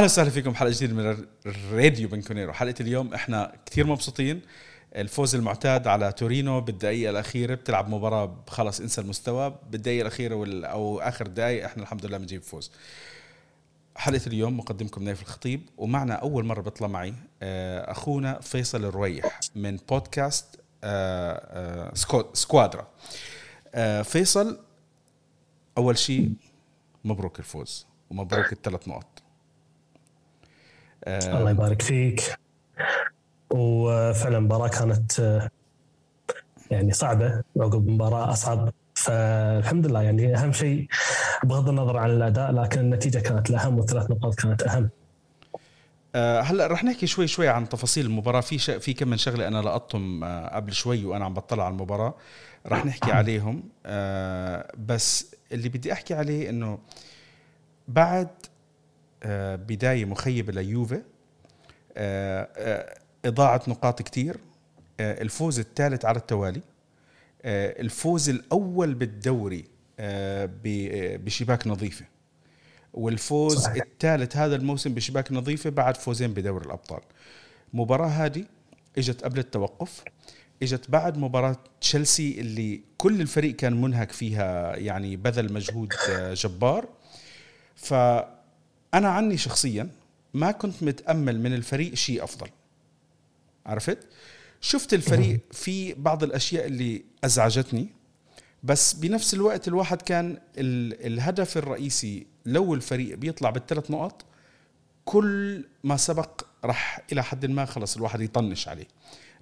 أهلا وسهلا فيكم حلقة جديدة من الراديو بيانكونيرو. حلقة اليوم إحنا كثير مبسوطين. الفوز المعتاد على تورينو بالدقيقة الأخيرة بتلعب مباراة خلص إنسى المستوى. بالدقيقة الأخيرة وال أو آخر دقائق إحنا الحمد لله بنجيب فوز. حلقة اليوم مقدمكم نايف الخطيب ومعنا أول مرة بيطلع معي آه، أخونا فيصل الرويح من بودكاست آه، آه، سكوادرا. فيصل أول شيء مبروك الفوز ومبروك الثلاث نقط الله يبارك فيك. وفعلا مباراه كانت يعني صعبة. عقب مباراه أصعب. فالحمد لله يعني أهم شيء بغض النظر عن الأداء لكن النتيجة كانت الاهم والثلاث نقاط كانت أهم. أه هلأ رح نحكي شوي شوي عن تفاصيل المباراة. في ش... في كم من شغلة أنا لقطتهم قبل شوي وأنا عم بطلع على المباراة. رح نحكي عليهم. أه بس اللي بدي أحكي عليه إنه بعد بداية مخيبة ليوفي أه أه اضاعه نقاط كتير. الفوز الثالث على التوالي. الفوز الأول بالدوري بشباك نظيفة. والفوز. الثالث هذا الموسم بشباك نظيفة بعد فوزين بدوري الأبطال. المباراه هذه إجت قبل التوقف. إجت بعد مباراة تشيلسي اللي كل الفريق كان منهك فيها يعني بذل مجهود جبار. فانا عني شخصيا ما كنت متأمل من الفريق شيء أفضل. عرفت؟ شفت الفريق في بعض الأشياء اللي أزعجتني بس بنفس الوقت الواحد كان الهدف الرئيسي لو الفريق بيطلع بالثلاث نقط كل ما سبق راح إلى حد ما خلص الواحد يطنش عليه.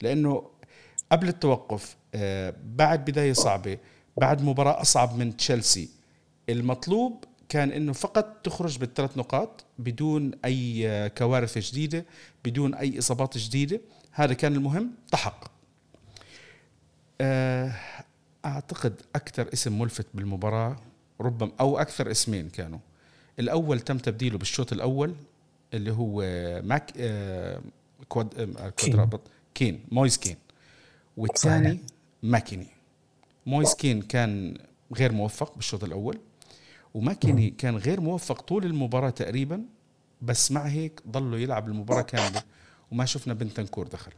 لأنه قبل التوقف بعد بداية صعبة بعد مباراة أصعب من تشيلسي المطلوب كان إنه فقط تخرج بالثلاث نقاط بدون أي كوارث جديدة بدون أي إصابات جديدة. هذا كان المهم. تحقق. أعتقد أكثر اسم ملفت بالمباراة ربما أو أكثر اسمين كانوا. الأول تم تبديله بالشوط الأول اللي هو ماك آه كواد آه كين. كين. مويز كين. والثاني ماكيني. مويز كين كان غير موفق بالشوط الأول. وماكيني كان غير موفق طول المباراة تقريبا بس مع هيك ضلوا يلعب المباراة كاملة. وما شفنا بنتنكور دخل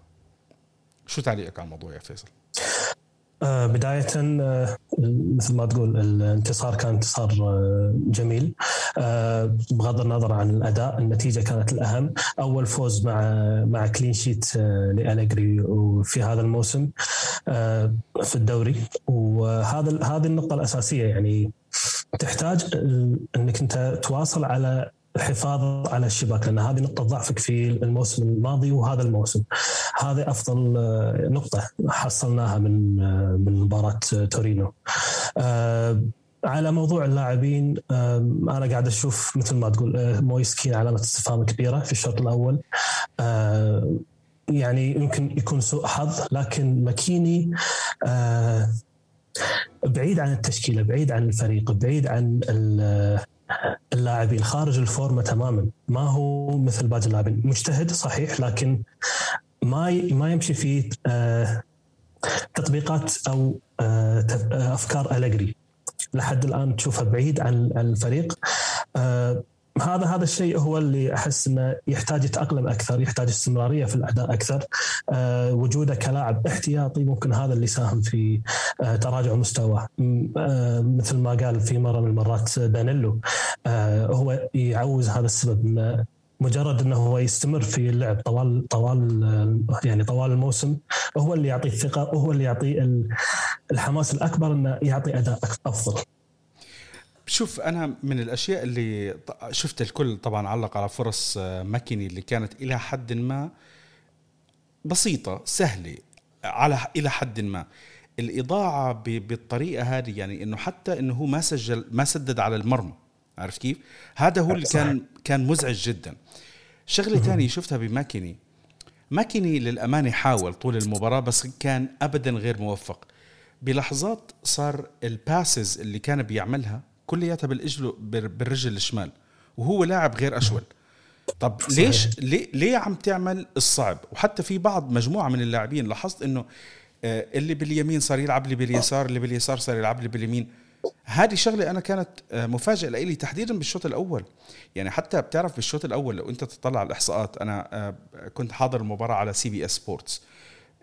شو تعليقك على الموضوع يا فيصل؟ آه بداية آه مثل ما تقول الانتصار كان انتصار آه جميل. بغض النظر عن الأداء النتيجة كانت الأهم. أول فوز مع مع كلين شيت لالجري وفي هذا الموسم في الدوري. وهذا هذه النقطة الأساسية يعني تحتاج انك انت تواصل على الحفاظ على الشباك لأن هذه نقطة ضعفك في الموسم الماضي وهذا الموسم. هذه أفضل نقطة حصلناها من من مباراة تورينو. على موضوع اللاعبين أنا قاعد أشوف مثل ما تقول مويسكين علامة استفهام كبيرة في الشوط الأول. يعني يمكن يكون سوء حظ لكن ماكيني بعيد عن التشكيلة بعيد عن الفريق بعيد عن اللاعبين خارج الفورمة تماما. ما هو مثل باقي اللاعبين. مجتهد صحيح لكن ما ما يمشي في تطبيقات أو أفكار الجري لحد الآن تشوفها بعيد عن الفريق. هذا هذا الشيء هو اللي أحس إنه يحتاج يتأقلم أكثر، يحتاج استمرارية في الأداء أكثر، أه وجوده كلاعب احتياطي ممكن هذا اللي ساهم في أه تراجع مستواه، أه مثل ما قال في مرة من المرات دانيلو أه هو يعوز هذا السبب. انه مجرد إنه هو يستمر في اللعب طوال طوال يعني طوال الموسم هو اللي يعطيه الثقة وهو اللي يعطيه الحماس الأكبر إنه يعطي أداء أفضل. شوف أنا من الأشياء اللي شفت الكل طبعا علق على فرص ماكيني اللي كانت إلى حد ما بسيطة سهلة على إلى حد ما. الإضاعة بالطريقة هذه يعني إنه حتى إنه هو ما سجل ما سدد على المرمى عارف كيف؟ هذا هو اللي كان كان مزعج جدا. شغلة ثانية شفتها بماكيني. ماكيني للأمانة حاول طول المباراة بس كان ابدا غير موفق. بلحظات صار الباسز اللي كان بيعملها كلياتها بالاجل بالرجل الشمال وهو لاعب غير أشول. طب صحيح. ليش ليه, ليه عم تعمل الصعب؟ وحتى في بعض مجموعة من اللاعبين لاحظت إنه اللي باليمين صار يلعب لي باليسار اللي باليسار صار يلعب لي باليمين. هذه شغلة أنا كانت آه، مفاجاه لي تحديدا بالشوط الأول. يعني حتى بتعرف بالشوط الأول لو أنت تطلع على الإحصاءات أنا آه، كنت حاضر المباراه على CBS Sports.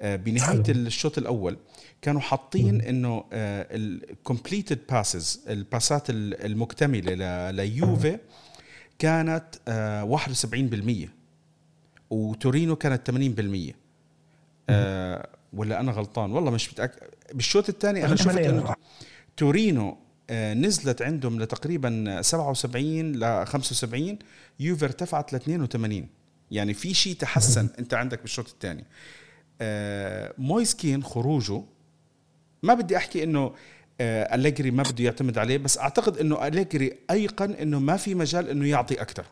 بنهاية الشوط الأول كانوا حاطين إنه ال completed passes الباسات المكتملة ليوفي كانت 71% وتورينو كانت 80% آه ولا أنا غلطان؟ والله مش متاكد بالشوط الثاني أنا شفت إنه تورينو آه نزلت عندهم لتقريبا 77 ل 75 يوفي ارتفعت ل 82 يعني في شيء تحسن أنت عندك بالشوط الثاني. آه مويس كين خروجه ما بدي أحكي إنه آه أليجري ما بده يعتمد عليه بس أعتقد إنه أليجري أيقن إنه ما في مجال إنه يعطي أكثر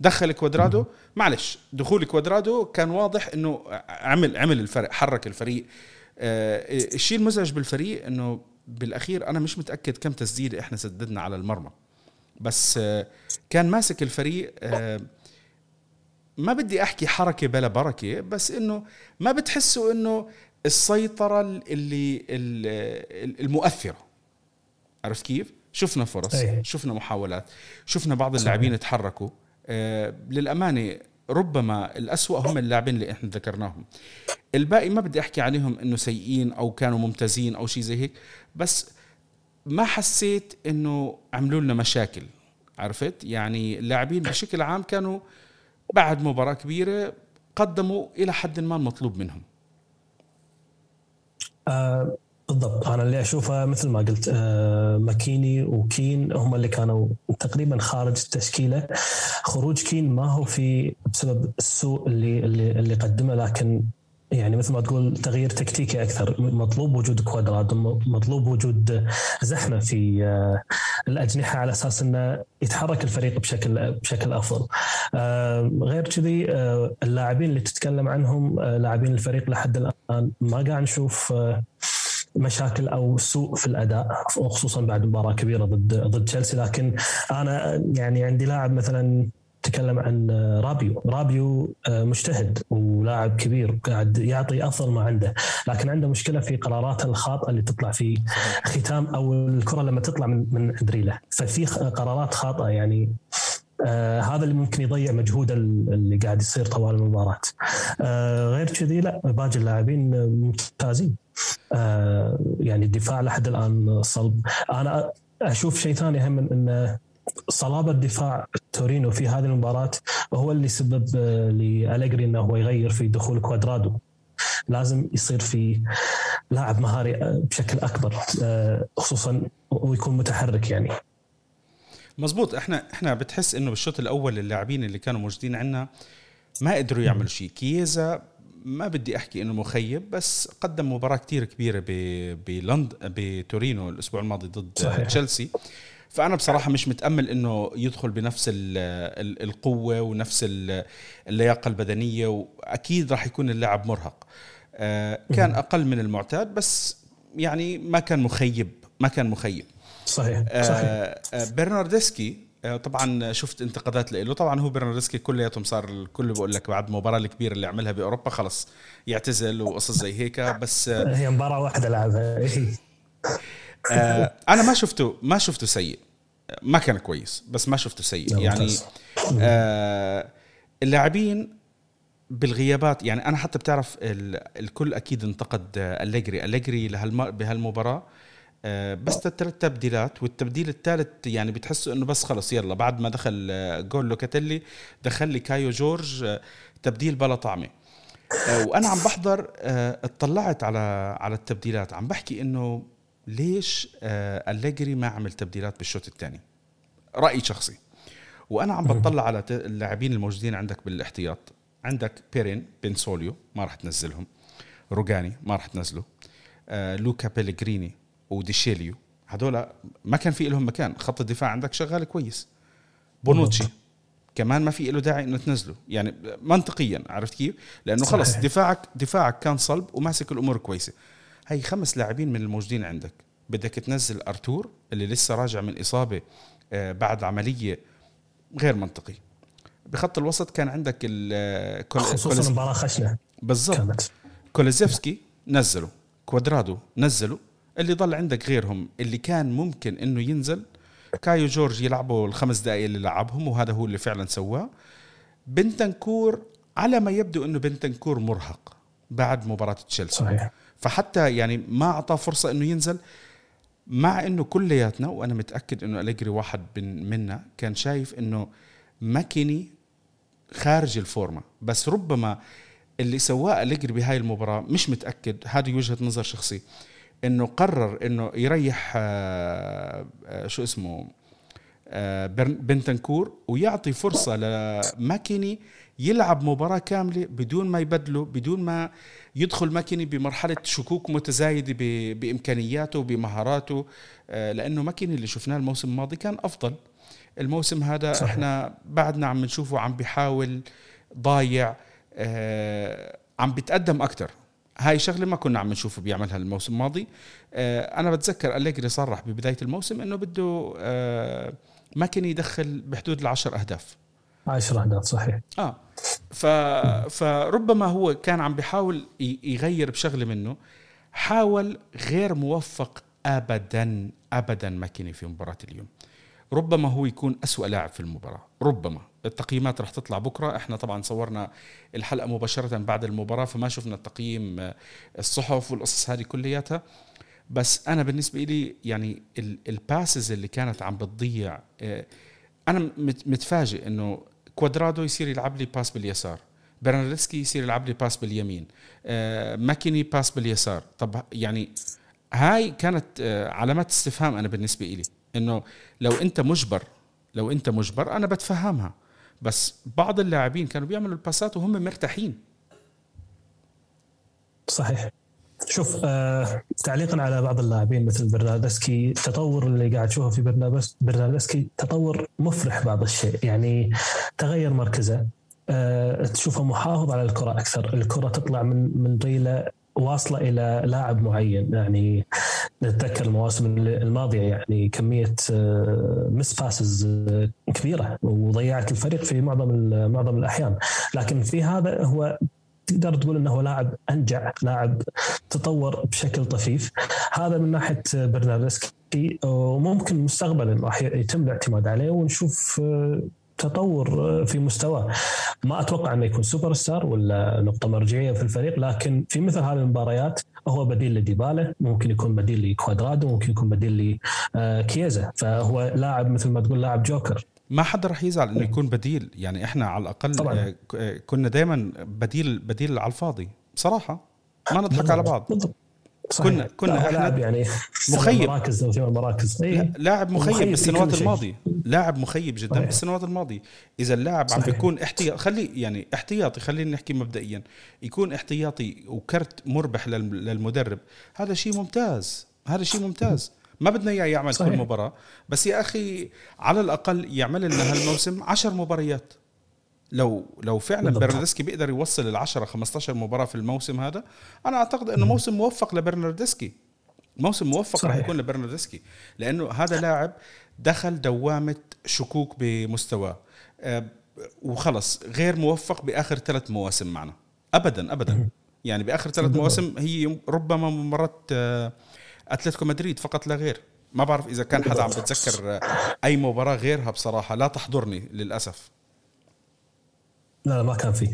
دخل كوادرادو معلش دخول كوادرادو كان واضح إنه عمل عمل الفرق حرك الفريق. آه الشيء المزعج بالفريق إنه بالأخير أنا مش متأكد كم تسديده إحنا سددنا على المرمى. بس آه كان ماسك الفريق ما بدي أحكي حركة بلا بركة بس إنه ما بتحسوا إنه السيطرة اللي المؤثرة. عرفت كيف؟ شفنا فرص أيه. شفنا محاولات شفنا بعض اللاعبين تحركوا آه للأمانة ربما الأسوأ هم اللاعبين اللي إحنا ذكرناهم. الباقي ما بدي أحكي عليهم إنه سيئين أو كانوا ممتازين أو شيء زي هيك بس ما حسيت إنه عملوا لنا مشاكل. عرفت؟ يعني اللاعبين بشكل عام كانوا بعد مباراة كبيرة قدموا إلى حد ما المطلوب منهم. آه بالضبط. أنا اللي أشوفه مثل ما قلت آه ماكيني وكين هم اللي كانوا تقريبا خارج التشكيلة. خروج كين ما هو في بسبب السوء اللي اللي اللي قدمه لكن يعني مثل ما تقول تغيير تكتيكي أكثر. مطلوب وجود كوادرادو مطلوب وجود زحمة في آه، الأجنحة على أساس إنه يتحرك الفريق بشكل بشكل أفضل. آه، غير كذي آه، اللاعبين اللي تتكلم عنهم لاعبين الفريق لحد الآن ما قاعد نشوف مشاكل أو سوء في الأداء وخصوصا بعد مباراة كبيرة ضد ضد تشيلسي. لكن أنا يعني عندي لاعب مثلا تكلم عن رابيو رابيو آه، مجتهد ولاعب كبير قاعد يعطي افضل ما عنده لكن عنده مشكلة في قراراته الخاطئه اللي تطلع في ختام أو الكرة لما تطلع من من عند ففي قرارات خاطئة يعني آه هذا اللي ممكن يضيع مجهوده اللي قاعد يصير طوال المباراة. آه غير كذي لا باقي اللاعبين ممتازين. آه يعني الدفاع لحد الآن صلب. أنا أشوف شيء ثاني من انه صلابة دفاع تورينو في هذه المباراة هو اللي سبب آه، لأليجري إنه هو يغير في دخول كوادرادو. لازم يصير في لاعب مهاري آه، بشكل أكبر آه، خصوصا ويكون متحرك يعني. مزبوط إحنا إحنا بتحس إنه بالشوط الأول اللاعبين اللي كانوا موجودين عندنا ما قدروا يعملوا شيء. كييزا ما بدي أحكي إنه مخيب بس قدم مباراة كتير كبيرة بلند بتورينو الأسبوع الماضي ضد صحيح. تشيلسي. فأنا بصراحة مش متأمل إنه يدخل بنفس القوة ونفس اللياقة البدنية وأكيد راح يكون اللاعب مرهق. آه، كان أقل من المعتاد بس يعني ما كان مخيب ما كان مخيب. صحيح آه، صحيح. آه، برناردسكي طبعا شفت انتقادات له. طبعا هو برناردسكي كلياتهم صار الكل بقول لك بعد المباراه الكبيرة اللي عملها بأوروبا خلص يعتزل وقصص زي هيك بس هي مباراة واحدة لعبها. آه أنا ما شفته ما شفته سيء. ما كان كويس بس ما شفته سيء. يعني آه اللاعبين بالغيابات يعني أنا حتى بتعرف الكل أكيد انتقد أليجري. أليجري بهالمباراة آه بس ثلاث تبديلات والتبديل الثالث يعني بتحسوا إنه بس خلص يلا بعد ما دخل جول لوكاتيلي دخل لي كايو جورج آه تبديل بلا طعمة. آه وأنا عم بحضر آه اطلعت على على التبديلات. عم بحكي إنه ليش آه أليجري ما عمل تبديلات بالشوط الثاني؟ رأي شخصي. وأنا عم بطلع على اللاعبين الموجودين عندك بالاحتياط. عندك بيرين بنسوليو ما راح تنزلهم. روجاني ما راح تنزله. آه لوكا بيليجريني وديشيليو هدول ما كان في لهم مكان. خط الدفاع عندك شغال كويس. بونوتشي كمان ما في له داعي إنه تنزله. يعني منطقيا عرفت كيف؟ لأنه خلص دفاعك دفاعك كان صلب وماسك الأمور كويسة. هي خمس لاعبين من الموجودين عندك. بدك تنزل أرتور اللي لسه راجع من إصابة آه، بعد عملية غير منطقي. بخط الوسط كان عندك ال خصوصا مباراه خشنة. بالضبط. كولوسيفسكي نزله كوادرادو نزله اللي ضل عندك غيرهم اللي كان ممكن إنه ينزل. كايو جورج يلعبوا الخمس دقائق اللي لعبهم وهذا هو اللي فعلا سواه. بنتنكور على ما يبدو إنه بنتنكور مرهق بعد مباراة تشيلسي. صحيح. فحتى يعني ما اعطاه فرصة إنه ينزل مع إنه كلياتنا وأنا متأكد إنه أليجري واحد من منا كان شايف إنه ماكيني خارج الفورمة. بس ربما اللي سواه أليجري بهاي المباراة مش متأكد هذه وجهة نظر شخصي إنه قرر إنه يريح آه، آه، شو اسمه آه، بنتنكور ويعطي فرصة لماكيني يلعب مباراة كاملة بدون ما يبدله بدون ما يدخل ماكيني بمرحلة شكوك متزايدة بإمكانياته وبمهاراته لأنه ماكيني اللي شفناه الموسم الماضي كان أفضل. الموسم هذا صحيح. إحنا بعدنا عم نشوفه عم بيحاول ضايع عم بيتقدم أكتر. هاي شغلة ما كنا عم نشوفه بيعملها الموسم الماضي. آه أنا بتذكر أليجري صرح ببداية الموسم إنه بده آه ما كان يدخل بحدود العشر أهداف. عشر أهداف صحيح. آه. ف... فربما هو كان عم بيحاول يغير بشغلة منه. حاول غير موفق أبدا أبدا ماكيني في مباراة اليوم. ربما هو يكون أسوأ لاعب في المباراة. ربما. التقييمات رح تطلع بكرة. إحنا طبعا صورنا الحلقة مباشرة بعد المباراة فما شفنا التقييم آه، الصحف والقصص هذه كلياتها. بس أنا بالنسبة لي يعني ال passes اللي كانت عم بتضيع آه، أنا متفاجئ إنه كوادرادو يصير يلعب لي pass باليسار. برنارديسكي يصير يلعب لي pass باليمين. آه، ماكيني pass باليسار. طب يعني هاي كانت علامات استفهام أنا بالنسبة لي إنه لو أنت مجبر لو أنت مجبر أنا بتفهمها. بس بعض اللاعبين كانوا بيعملوا الباسات وهم مرتاحين. صحيح. شوف آه تعليقا على بعض اللاعبين مثل برناردسكي التطور اللي قاعد تشوفه في برناردسكي تطور مفرح بعض الشيء. يعني تغير مركزه آه تشوفه محافظ على الكرة أكثر. الكرة تطلع من من ريله واصلة إلى لاعب معين. يعني نتذكر المواسم الماضية يعني كمية miss آه، passes آه، كبيرة وضيعت الفريق في معظم معظم الأحيان. لكن في هذا هو تقدر تقول إنه لاعب أنجع لاعب تطور بشكل طفيف. هذا من ناحية برناردسكي. وممكن مستقبلا راح يتم الاعتماد عليه ونشوف آه، تطور في مستواه. ما أتوقع إنه يكون super star ولا نقطة مرجعية في الفريق لكن في مثل هذه المباريات هو بديل لديبالا ممكن يكون بديل لكوادرادو ممكن يكون بديل لكيزا فهو لاعب مثل ما تقول لاعب جوكر. ما حدا رح يزعل إنه يكون بديل. يعني إحنا على الأقل طبعا. آه، كنا دائما بديل بديل على الفاضي. بصراحة ما نضحك على بعض. بالضبط. صحيح. كنا كنا إحنا يعني مخيب. مراكز مراكز. إيه؟ لاعب مخيب, مخيب بالسنوات الماضية. لاعب مخيب جدا صحيح. بالسنوات الماضية. إذا اللاعب عم بيكون احتياطي خلي يعني احتياطي خلينا نحكي مبدئيا يكون احتياطي وكرت مربح للمدرب هذا شيء ممتاز. هذا شيء ممتاز. ما بدنا إياه يعمل صحيح. كل مباراة بس يا أخي على الأقل يعمل لنا هالموسم عشر مباريات. لو لو فعلا برناردسكي بيقدر يوصل ال 10 15 مباراة في الموسم هذا أنا أعتقد إنه موسم موفق لبرناردسكي. موسم موفق راح يكون لبرناردسكي لأنه هذا لاعب دخل دوامة شكوك بمستواه. أه وخلص غير موفق بآخر ثلاث مواسم معنا. ابدا ابدا. يعني بآخر ثلاث مواسم هي ربما مباراة أه أتلتيكو مدريد فقط لا غير. ما بعرف إذا كان حدا عم بتذكر أي مباراة غيرها بصراحة. لا تحضرني للأسف. لا ما كان في.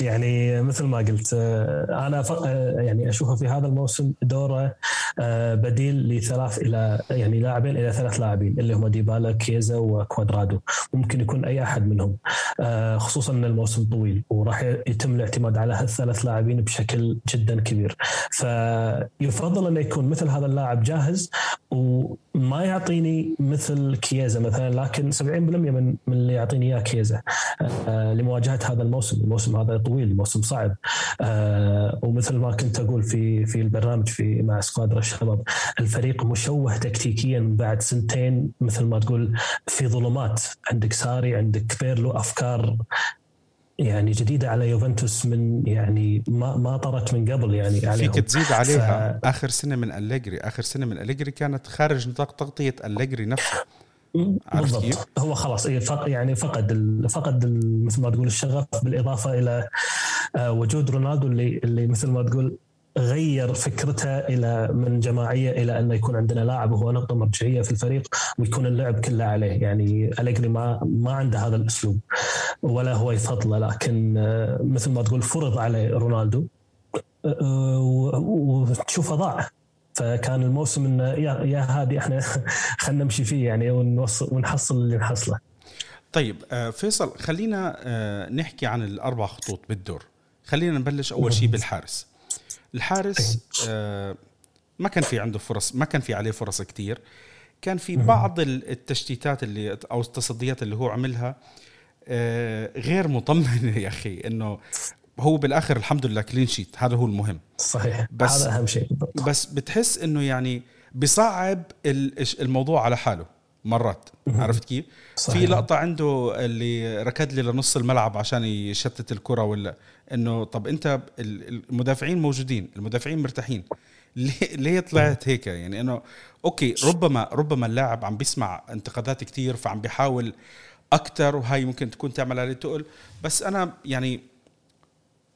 يعني مثل ما قلت آه، أنا آه، يعني أشوفه في هذا الموسم دوره آه، بديل لثلاث إلى يعني لاعبين إلى ثلاث لاعبين اللي هم ديبالا كيزا وكوادرادو. ممكن يكون أي أحد منهم. خصوصا إن الموسم طويل وراح يتم الاعتماد على هالثلاث لاعبين بشكل جدا كبير. فيفضل انه يكون مثل هذا اللاعب جاهز وما يعطيني مثل كيزا مثلا لكن 70% من من اللي يعطيني إياه كيزا لمواجهة هذا الموسم، الموسم هذا طويل، موسم صعب. آه ومثل ما كنت أقول في في البرنامج في مع سكوادرا الشباب الفريق مشوه تكتيكيا بعد سنتين مثل ما تقول في ظلمات، عندك ساري عندك بيرلو أفكار يعني جديدة على يوفنتوس من يعني ما ما طرت من قبل يعني عليهم. فيك تزيد عليها. ف... آخر سنة من أليجري. آخر سنة من أليجري كانت خارج نطاق تغطية أليجري نفسه. بالضبط. هو خلاص إيه، يعني فقد فقد مثل ما تقول الشغف بالإضافة إلى آه، وجود رونالدو اللي اللي مثل ما تقول غير فكرته إلى من جماعية إلى انه يكون عندنا لاعب وهو نقطة مرجعية في الفريق ويكون اللعب كله عليه يعني أليجري ما ما عنده هذا الأسلوب ولا هو يفضله لكن آه، مثل ما تقول فرض عليه رونالدو آه، وتشوفه ضاع فكان الموسم إنه يا يا هادي إحنا خلينا نمشي فيه يعني ونوصل ونحصل اللي نحصله. طيب آه، فيصل خلينا نحكي عن الأربع خطوط بالدور. خلينا نبلش أول شيء بالحارس. الحارس آه ما كان في عنده فرص ما كان في عليه فرص كتير. كان في بعض التشتيتات اللي أو التصديات اللي هو عملها آه غير مطمنه يا أخي إنه هو بالآخر الحمد لله clean sheet هذا هو المهم. صحيح. بس هذا أهم شيء بس بتحس إنه يعني بصعب الموضوع على حاله مرات. عرفت كيف؟ صحيح. في لقطة عنده اللي ركض لي لنص الملعب عشان يشتت الكرة ولا إنه طب أنت المدافعين موجودين، المدافعين مرتاحين. ليه ليه طلعت هيك؟ يعني إنه okay ربما ربما اللاعب عم بيسمع انتقادات كتير فعم بيحاول أكثر وهي ممكن تكون تعمل عليه تقل. بس أنا يعني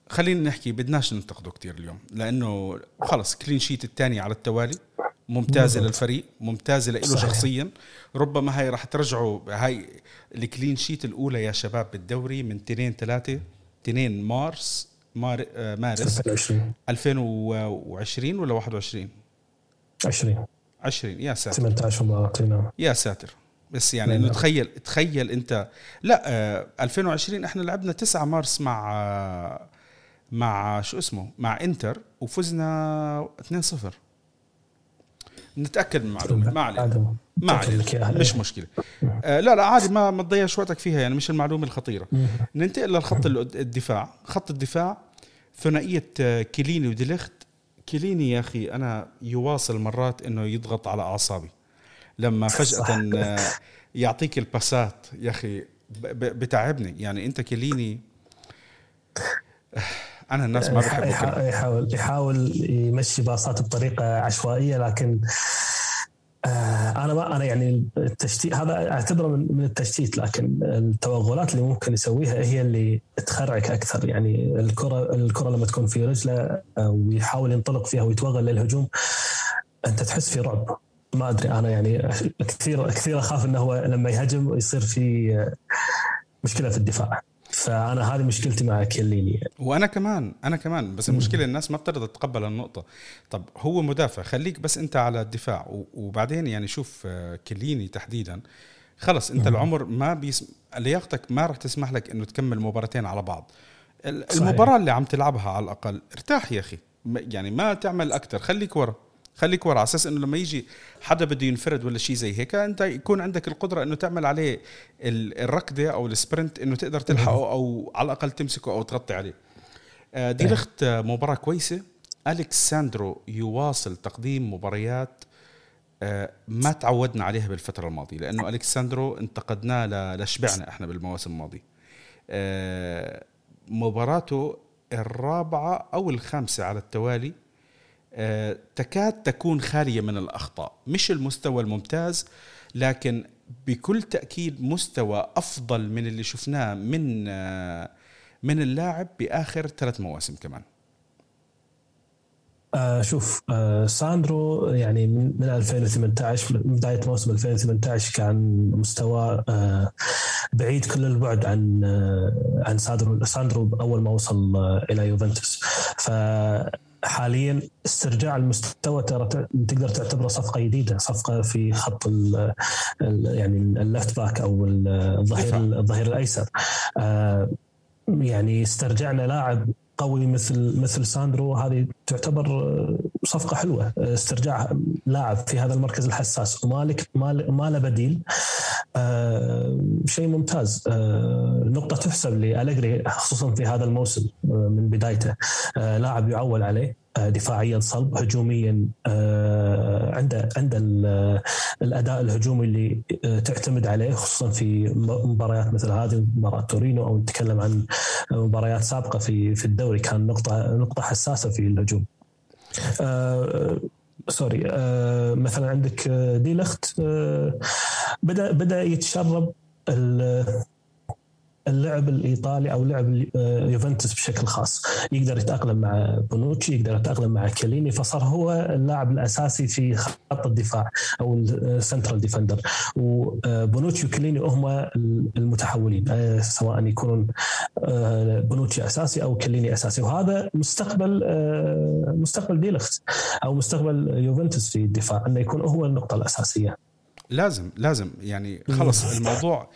خلينا نحكي بدناش ننتقده كتير اليوم لأنه خلص clean sheet الثاني على التوالي ممتازة للفريق ممتازة له شخصيا. ربما هاي راح ترجعوا هاي ال clean sheet الأولى يا شباب بالدوري من 2 3 2 مارس مار آه، مارس 2020 2020 ولا 21 20 20 يا ساتر. 18 مباراة يا ساتر. بس يعني انه تخيل تخيل انت. لا آه 2020 إحنا لعبنا 9 مارس مع آه مع شو اسمه؟ مع انتر وفزنا 2-0 نتأكد من المعلومة. ما علينا. ما علينا مش مشكلة. آه لا لا عادي ما ما تضيعش وقتك فيها يعني مش المعلومة الخطيرة. ننتقل للخط الدفاع. خط الدفاع ثنائية آه، كيليني وديليخت. كيليني يا أخي أنا يواصل مرات إنه يضغط على أعصابي. لما فجأة آه، يعطيك الباسات يا أخي بتعبني. يعني أنت كيليني أنا الناس ما بيحبوا يحاول يحاول يمشي باصات بطريقة عشوائية لكن أنا ما أنا يعني التشتيت هذا أعتبره من التشتيت لكن التوغلات اللي ممكن يسويها هي اللي تخرعك أكثر. يعني الكره الكرة لما تكون في رجله آه، ويحاول ينطلق فيها ويتوغل للهجوم أنت تحس في رعب. ما أدري أنا يعني كثير كثير أخاف إنه هو لما يهجم يصير في آه، مشكلة في الدفاع. فأنا هذه مشكلتي مع كيليني يعني. وأنا كمان أنا كمان. بس المشكلة الناس ما بترضى تتقبل النقطة. طب هو مدافع خليك بس أنت على الدفاع. وبعدين يعني شوف آه، كيليني تحديدا. خلص أنت العمر ما بيسم... لياقتك ما راح تسمح لك إنه تكمل مباراتين على بعض. المباراة اللي عم تلعبها على الأقل ارتاح يا أخي. يعني ما تعمل أكثر خليك ورا. خليك ورا على أساس إنه لما يجي حدا بده ينفرد ولا شيء زي هيك أنت يكون عندك القدرة إنه تعمل عليه الركضة أو ال sprint إنه تقدر تلحقه أو على الأقل تمسكه أو تغطي عليه. آه، دي ليخت آه، مباراة كويسة. الكساندرو يواصل تقديم مباريات آه، ما تعودنا عليها بالفترة الماضية لأنه الكساندرو انتقدناه لشبعنا إحنا بالمواسم الماضية. مباراته الرابعة أو الخامسة على التوالي تكاد تكون خالية من الأخطاء. مش المستوى الممتاز لكن بكل تأكيد مستوى أفضل من اللي شفناه من آه، من اللاعب بآخر ثلاث مواسم كمان. آه شوف آه ساندرو يعني من 2018 من بداية موسم 2018 كان مستوى آه بعيد كل البعد عن آه عن ساندرو. ساندرو أول ما وصل آه إلى يوفنتوس. ف حاليا استرجاع المستوى ترى تقدر تعتبره صفقة جديدة صفقة في خط ال يعني ال left back أو الظهير الظهير الأيسر. آه، يعني استرجعنا لاعب قوي مثل مثل ساندرو. هذه تعتبر صفقة حلوة. استرجاع لاعب في هذا المركز الحساس. ومالك ما له بديل. آه شيء ممتاز. آه نقطة تحسب لالجري خصوصا في هذا الموسم آه من بدايته. آه لاعب يعول عليه. آه، دفاعيا صلب هجوميا آه، عنده عنده الأداء الهجومي اللي آه، تعتمد عليه خصوصا في مباريات مثل هذه مباراة تورينو أو نتكلم عن مباريات سابقة في في الدوري كان نقطه نقطة حساسة في الهجوم. آه sorry آه مثلا عندك ديليخت آه بدا بدأ يتشرب اللعب الإيطالي أو لعب آه، يوفنتوس بشكل خاص. يقدر يتأقلم مع بونوتشي يقدر يتأقلم مع كيليني فصار هو اللاعب الأساسي في خط الدفاع أو ال central defender وبونوتشي وكيليني هم المتحولين آه، سواء يكونون آه، بونوتشي أساسي أو كيليني أساسي. وهذا مستقبل مستقبل ديليخت أو مستقبل يوفنتوس في الدفاع أنه يكون هو النقطة الأساسية. لازم لازم. يعني خلص الموضوع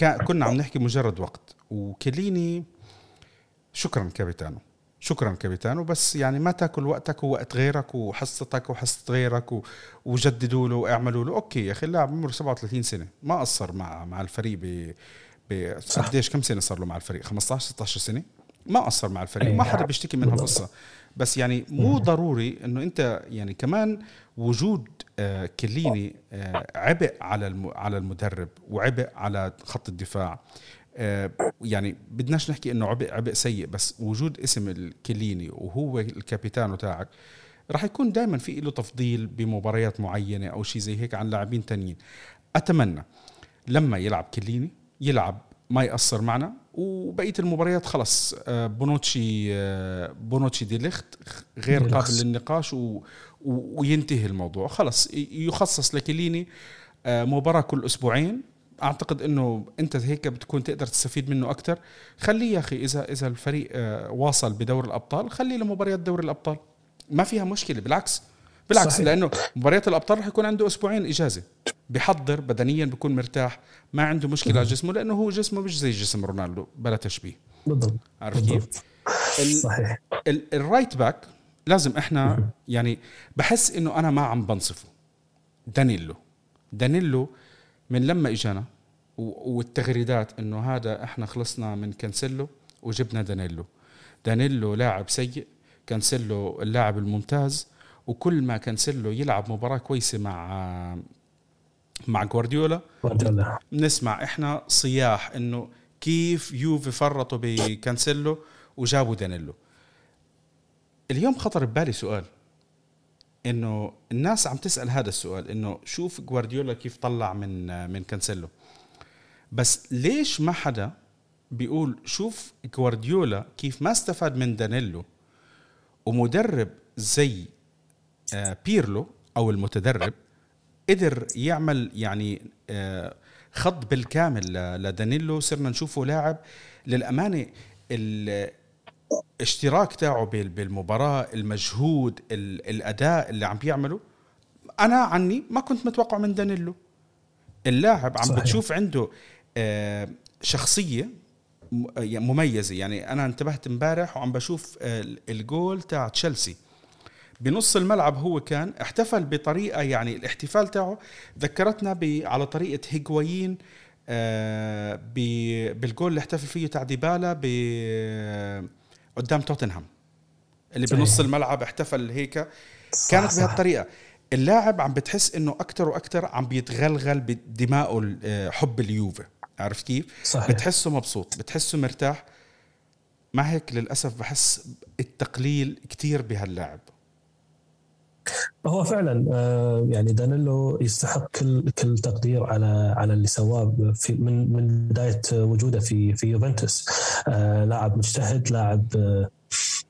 كنا عم نحكي مجرد وقت. وكليني شكرا capitano شكرا capitano بس يعني ما تاكل وقتك ووقت غيرك وحصتك وحصة غيرك و... وجددوا له واعملوا له. okay يا أخي اللاعب عمره 37 سنة. ما قصر مع مع الفريق ب ب قديش كم سنة صار له مع الفريق؟ 15 16 سنة؟ ما قصر مع الفريق. ما حدا بيشتكي من هالقصه بس يعني مو ضروري إنه أنت يعني كمان وجود كليني آه، عبء على على المدرب وعبء على خط الدفاع. آه، يعني بدناش نحكي إنه عبء عبء سيء بس وجود اسم الكليني وهو الكابيتانو تاعك راح يكون دائما في له تفضيل بمباريات معينة أو شيء زي هيك عن لاعبين تانيين. أتمنى لما يلعب كليني يلعب ما يأثر معنا وبقية المباريات خلص بونوتشي بونوتشي دي ليخت غير قابل للنقاش و وينتهي الموضوع. خلص يخصص لكليني آه، مباراة كل أسبوعين. أعتقد إنه أنت هيك بتكون تقدر تستفيد منه أكثر خليه يا أخي إذا إذا الفريق آه، واصل بدور الأبطال خليه لمباريات دوري الأبطال. ما فيها مشكلة بالعكس بالعكس صحيح. لأنه مباريات الأبطال رح يكون عنده أسبوعين إجازة. بحضر بدنيا بيكون مرتاح ما عنده مشكلة على جسمه لأنه هو جسمه مش زي جسم رونالدو بلا تشبيه. بالضبط عارف كيف؟ صحيح. ال right back لازم إحنا يعني بحس إنه أنا ما عم بنصفه. دانيلو دانيلو من لما إجانا والتغريدات إنه هذا إحنا خلصنا من كانسيلو وجبنا دانيلو. دانيلو لاعب سيء كانسيلو اللاعب الممتاز وكل ما كانسيلو يلعب مباراة كويسة مع مع جوارديولا نسمع إحنا صياح إنه كيف يوفي فرطوا بكانسيلو وجابوا دانيلو. اليوم خطر ببالي سؤال. إنه الناس عم تسأل هذا السؤال إنه شوف جوارديولا كيف طلع من من كانسيلو. بس ليش ما حدا بيقول شوف جوارديولا كيف ما استفاد من دانيلو ومدرب زي آه، بيرلو أو المتدرب قدر يعمل يعني آه، خط بالكامل لدانيلو. صرنا نشوفه لاعب للأمانة الاشتراك تاعه بالمباراة المجهود الأداء اللي عم بيعمله. أنا عني ما كنت متوقع من دانيلو. اللاعب عم صحيح. بتشوف عنده آه، شخصية مميزة. يعني أنا انتبهت امبارح وعم بشوف الجول تاع تشيلسي. بنص الملعب هو كان احتفل بطريقة يعني الاحتفال تاعه. ذكرتنا على طريقة هيغوايين آه، بالجول اللي احتفل فيه تاع ديبالا قدام توتنهام اللي. بنص الملعب احتفل هيك. كانت بهالطريقة. اللاعب عم بتحس إنه أكثر وأكثر عم بيتغلغل بدمائه آه، حب اليوفي. عرفت كيف؟ صحيح. بتحسه مبسوط بتحسه مرتاح. مع هيك للأسف بحس التقليل كتير بهاللاعب. هو فعلا آه، يعني دانيلو يستحق كل كل تقدير على على اللي سواه في من من بداية وجوده في في يوفنتوس. آه، لاعب مجتهد لاعب آه،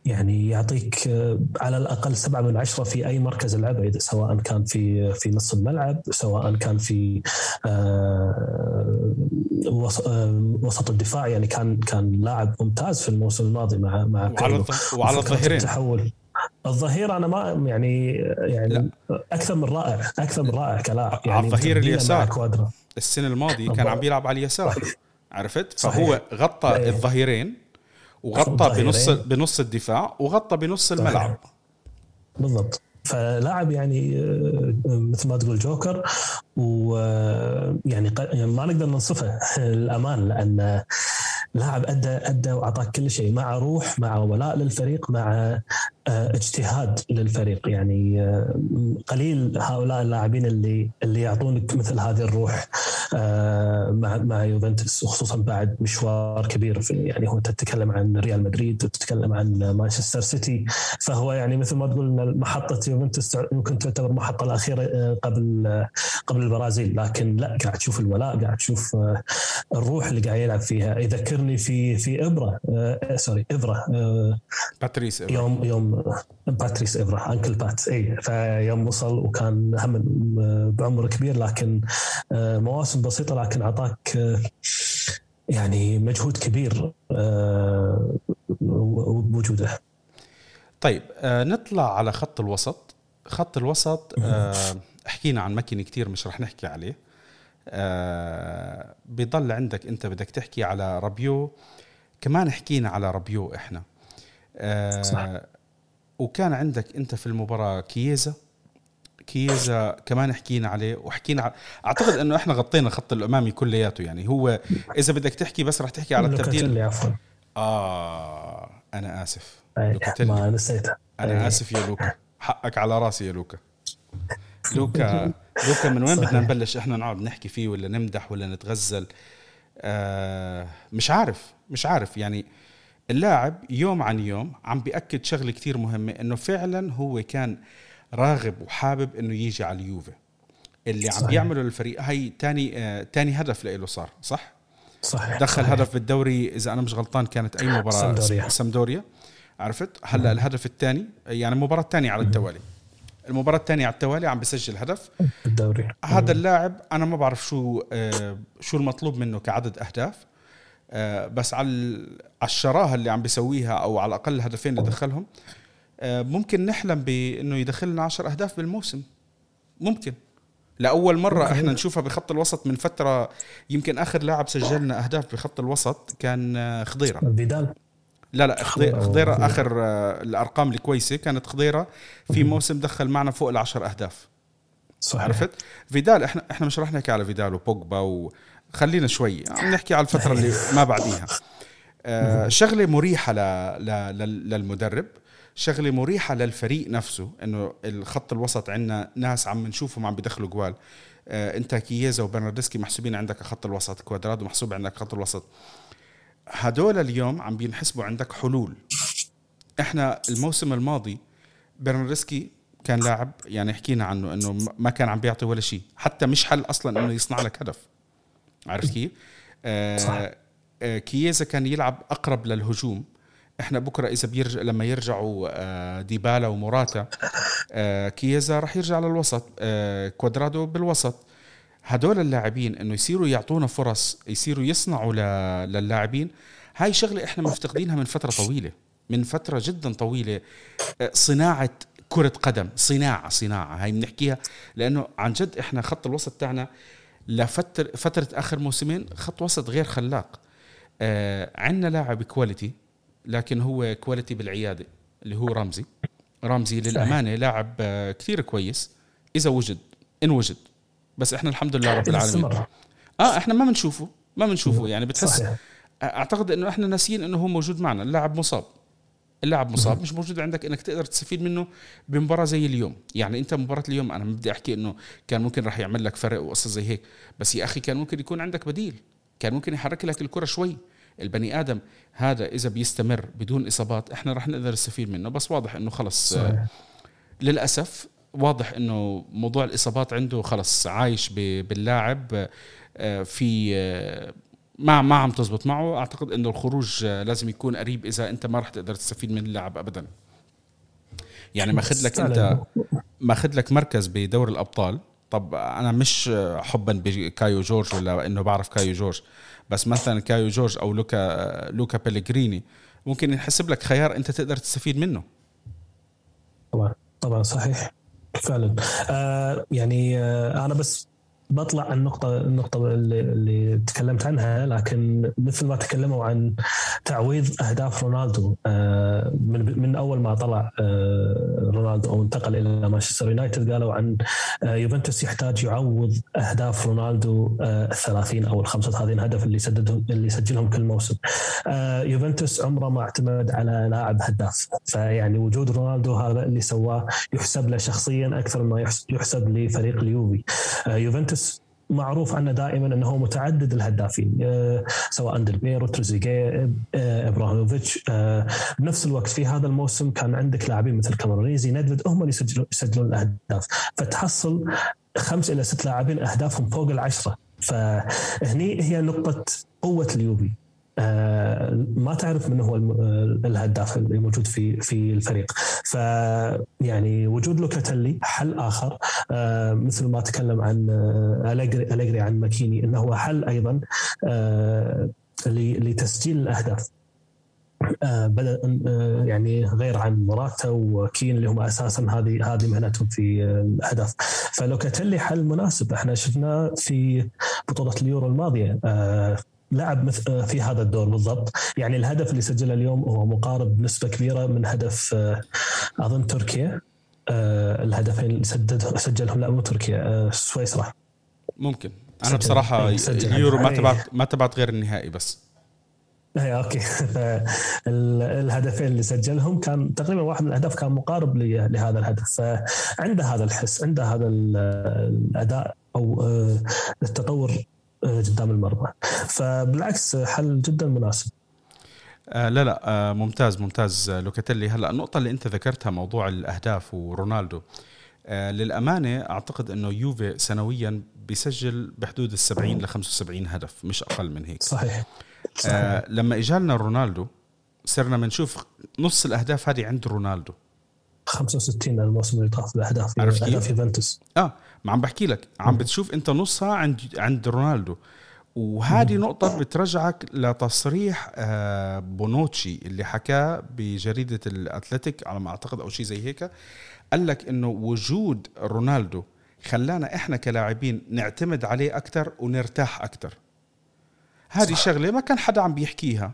يعني يعطيك على الأقل سبعة من عشرة في أي مركز لعبه سواء كان في في نص الملعب سواء كان في وسط الدفاع. يعني كان كان لاعب ممتاز في الموسم الماضي مع مع وعلى وعلى الظهيرين التحول. الظهير أنا ما يعني يعني لا. أكثر من رائع أكثر من رائع كلاعب. يعني على الظهير اليسار. السنة الماضية كان عم بيلعب على اليسار عرفت؟ فهو غطى أيه. الظهيرين وغطى بنص بنص الدفاع وغطى بنص صحيح. الملعب. بالضبط. فلاعب يعني آه، مثل ما تقول جوكر ويعني يعني ما نقدر ننصفه الأمان لأن لاعب أدى أدى وأعطاك كل شيء مع روح مع ولاء للفريق مع آه، اجتهاد للفريق. يعني آه، قليل هؤلاء اللاعبين اللي اللي يعطونك مثل هذه الروح. آه، مع مع يوفنتوس وخصوصا بعد مشوار كبير في يعني هو تتكلم عن ريال مدريد وتتكلم عن مانشستر سيتي. فهو يعني مثل ما تقول إن محطة يوفنتوس يمكن تعتبر المحطه الأخيرة قبل قبل البرازيل. لكن لا قاعد تشوف الولاء قاعد تشوف الروح اللي قاعد يلعب فيها. يذكرني في في إيفرا sorry إيفرا باتريس إيفرا. يوم يوم باتريس إيفرا uncle بات. اي فيوم وصل وكان هم بعمر كبير لكن آه، مواسم بسيطة لكن أعطاك آه، يعني مجهود كبير آه، بوجوده طيب نطلع على خط الوسط. خط الوسط حكينا عن ماكينة كتير مش رح نحكي عليه. بضل عندك أنت بدك تحكي على ربيو كمان حكينا على ربيو إحنا. صح. وكان عندك أنت في المباراة كييزا. كييزا كمان حكينا عليه وحكينا على أعتقد إنه إحنا غطينا خط الأمامي كلياته يعني. هو إذا بدك تحكي بس رح تحكي على التبديل. عفوا. آه أنا آسف. ما نسيته أنا آسف يا لوكا. حقك على راسي يا لوكا. لوكا لوكا من وين بدنا نبلش؟ إحنا نقعد نحكي فيه ولا نمدح ولا نتغزل؟ آه مش عارف مش عارف. يعني اللاعب يوم عن يوم عم بيأكد شغلة كتير مهمة إنه فعلا هو كان راغب وحابب إنه يجي على اليوفي. اللي صحيح. عم بيعمله للفريق هي تاني آه تاني هدف له صار صح؟ صحيح. دخل صحيح. هدف بالدوري إذا أنا مش غلطان كانت أي مباراة سمدوريا سمدوريا عرفت؟ هلأ الهدف الثاني يعني المباراه الثانية على التوالي. المباراة الثانية على التوالي عم بسجل هدف. الدوري هذا اللاعب أنا ما بعرف شو آه شو المطلوب منه كعدد أهداف. آه، بس على على الشراهة اللي عم بيسويها أو على الأقل الهدفين اللي دخلهم ممكن نحلم بإنه يدخل لنا 10 أهداف بالموسم. ممكن. لأول مرة إحنا نشوفها بخط الوسط من فترة يمكن آخر لاعب سجل لنا أهداف بخط الوسط كان آه، خضيرة. فيدال. لا لا خضيرة آخر الأرقام الكويسة كانت خضيرة. في موسم دخل معنا فوق العشر أهداف. صحيح. عرفت؟ فيدال إحنا إحنا مش رح نحكي على فيدال وبوجبا و خلينا شوي عم نحكي على الفترة اللي ما بعديها. آه شغلة مريحة ل... ل... للمدرب. شغلة مريحة للفريق نفسه إنه الخط الوسط عندنا ناس عم نشوفهم عم بيدخلوا جوال. آه أنت كييزا وبرناردسكي محسوبين عندك خط الوسط كوادرادو محسوب عندك خط الوسط. هدول اليوم عم بينحسبوا عندك حلول. إحنا الموسم الماضي برناردسكي كان لاعب يعني حكينا عنه إنه ما كان عم بيعطي ولا شيء حتى مش حل أصلا إنه يصنع لك هدف. عرفت كيف؟ آه آه كييزا كان يلعب أقرب للهجوم. إحنا بكرة إذا بيرجع لما يرجعوا آه ديبالا وموراتا آه كييزا راح يرجع للوسط آه كوادرادو بالوسط. هدول اللاعبين إنه يصيروا يعطونا فرص يصيروا يصنعوا للاعبين. هاي شغلة إحنا مفتقدينها من فترة طويلة من فترة جدا طويلة. صناعة كرة قدم صناعة صناعة. هاي بنحكيها لأنه عن جد إحنا خط الوسط تاعنا لفترة فترة آخر موسمين خط وسط غير خلاق. آه عندنا لاعب quality لكن هو quality بالعيادة اللي هو رمزي. رمزي للأمانة لاعب آه كثير كويس. إذا وجد إن وجد. بس إحنا الحمد لله رب العالمين. آه إحنا ما بنشوفه ما بنشوفه يعني بتحس صحيح. أعتقد إنه إحنا ناسيين إنه هو موجود معنا. اللاعب مصاب. اللاعب مصاب. مش موجود عندك إنك تقدر تستفيد منه بمباراة زي اليوم. يعني أنت مباراة اليوم أنا بدي أحكي إنه كان ممكن راح يعمل لك فرق وقصة زي هيك. بس يا أخي كان ممكن يكون عندك بديل. كان ممكن يحرك لك الكرة شوي. البني آدم هذا إذا بيستمر بدون إصابات إحنا راح نقدر نستفيد منه بس واضح إنه خلص. صحيح. للأسف واضح إنه موضوع الإصابات عنده خلص عايش باللاعب آه، في آه، ما ما عم تزبط معه. أعتقد إنه الخروج لازم يكون قريب إذا أنت ما راح تقدر تستفيد من اللاعب ابدا. يعني ماخذ لك أنت ماخذ لك مركز بدور الأبطال. طب أنا مش حبا ب كايو جورج ولا إنه بعرف كايو جورج بس مثلا كايو جورج أو لوكا لوكا بيليجريني ممكن ينحسب لك خيار أنت تقدر تستفيد منه. طبعا طبعا صحيح فعلا. آه يعني آه أنا بس بطلع عن النقطة النقطة اللي, اللي تكلمت عنها لكن مثل ما تكلموا عن تعويض أهداف رونالدو آه، من من أول ما طلع آه، رونالدو أو انتقل إلى مانشستر يونايتد قالوا عن آه، يوفنتوس يحتاج يعوض أهداف رونالدو الثلاثين أو الخمسة هذين هدف اللي سددهم اللي سجلهم كل موسم. يوفنتوس عمره ما اعتمد على لاعب هداف. فيعني وجود رونالدو هذا اللي سواه يحسب له شخصيا أكثر ما يحسب لفريق اليوفي. يوفنتوس معروف عنه دائما أنه متعدد الهدافين آه، سواء ديل تروزيجي آه، إبراهيموفيتش آه، بنفس الوقت في هذا الموسم كان عندك لاعبين مثل كامارونيزي ندفد هم اللي يسجلون يسجلون الأهداف. فتحصل خمس إلى ست لاعبين أهدافهم فوق العشرة. فهني هي نقطة قوة اليوفي. ما تعرف من هو الهداف اللي موجود في في الفريق. ف يعني وجود لوكاتيلي حل آخر. آه، مثل ما تكلم عن آه، أليجري عن ماكيني إنه هو حل أيضا لتسجيل الأهداف. بدا يعني غير عن موراتا وكين اللي هم أساسا هذه هذه مهنتهم في الأهداف. فلوكاتيلي حل مناسب. إحنا شفناه في بطولة اليورو الماضية. لعب آه، في هذا الدور بالضبط. يعني الهدف اللي سجله اليوم هو مقارب بنسبه كبيرة من هدف آه، أظن تركيا. آه، الهدفين اللي سجلهم لا مو تركيا سويسرا ممكن. أنا بصراحة اليورو ما تبعت ما تبعت غير النهائي بس. اي أوكي. الهدفين اللي سجلهم كان تقريبا واحد من الأهداف كان مقارب لهذا الهدف. فعنده هذا الحس عنده هذا الأداء أو التطور قدام المرمى. فبالعكس حل جدا مناسب. آه لا لا آه ممتاز ممتاز آه، لوكاتيلي. هلا النقطة اللي أنت ذكرتها موضوع الأهداف ورونالدو. آه للأمانة أعتقد أنه يوفي سنويا بيسجل بحدود ال 70 ل 75 هدف مش أقل من هيك. صحيح, صحيح. آه لما إجالنا رونالدو صرنا بنشوف نص الأهداف هذه عند رونالدو. 65 الموسم اللي طاف الأهداف عرفت اهداف يوفنتوس. آه ما عم بحكي لك عم بتشوف انت نصها عند عند رونالدو. وهذه نقطة بترجعك لتصريح آه، بونوتشي اللي حكاه بجريدة الأتلتيك على ما أعتقد أو شيء زي هيك. قال لك إنه وجود رونالدو خلانا إحنا كلاعبين نعتمد عليه أكثر ونرتاح أكثر هذه شغلة ما كان حدا عم بيحكيها.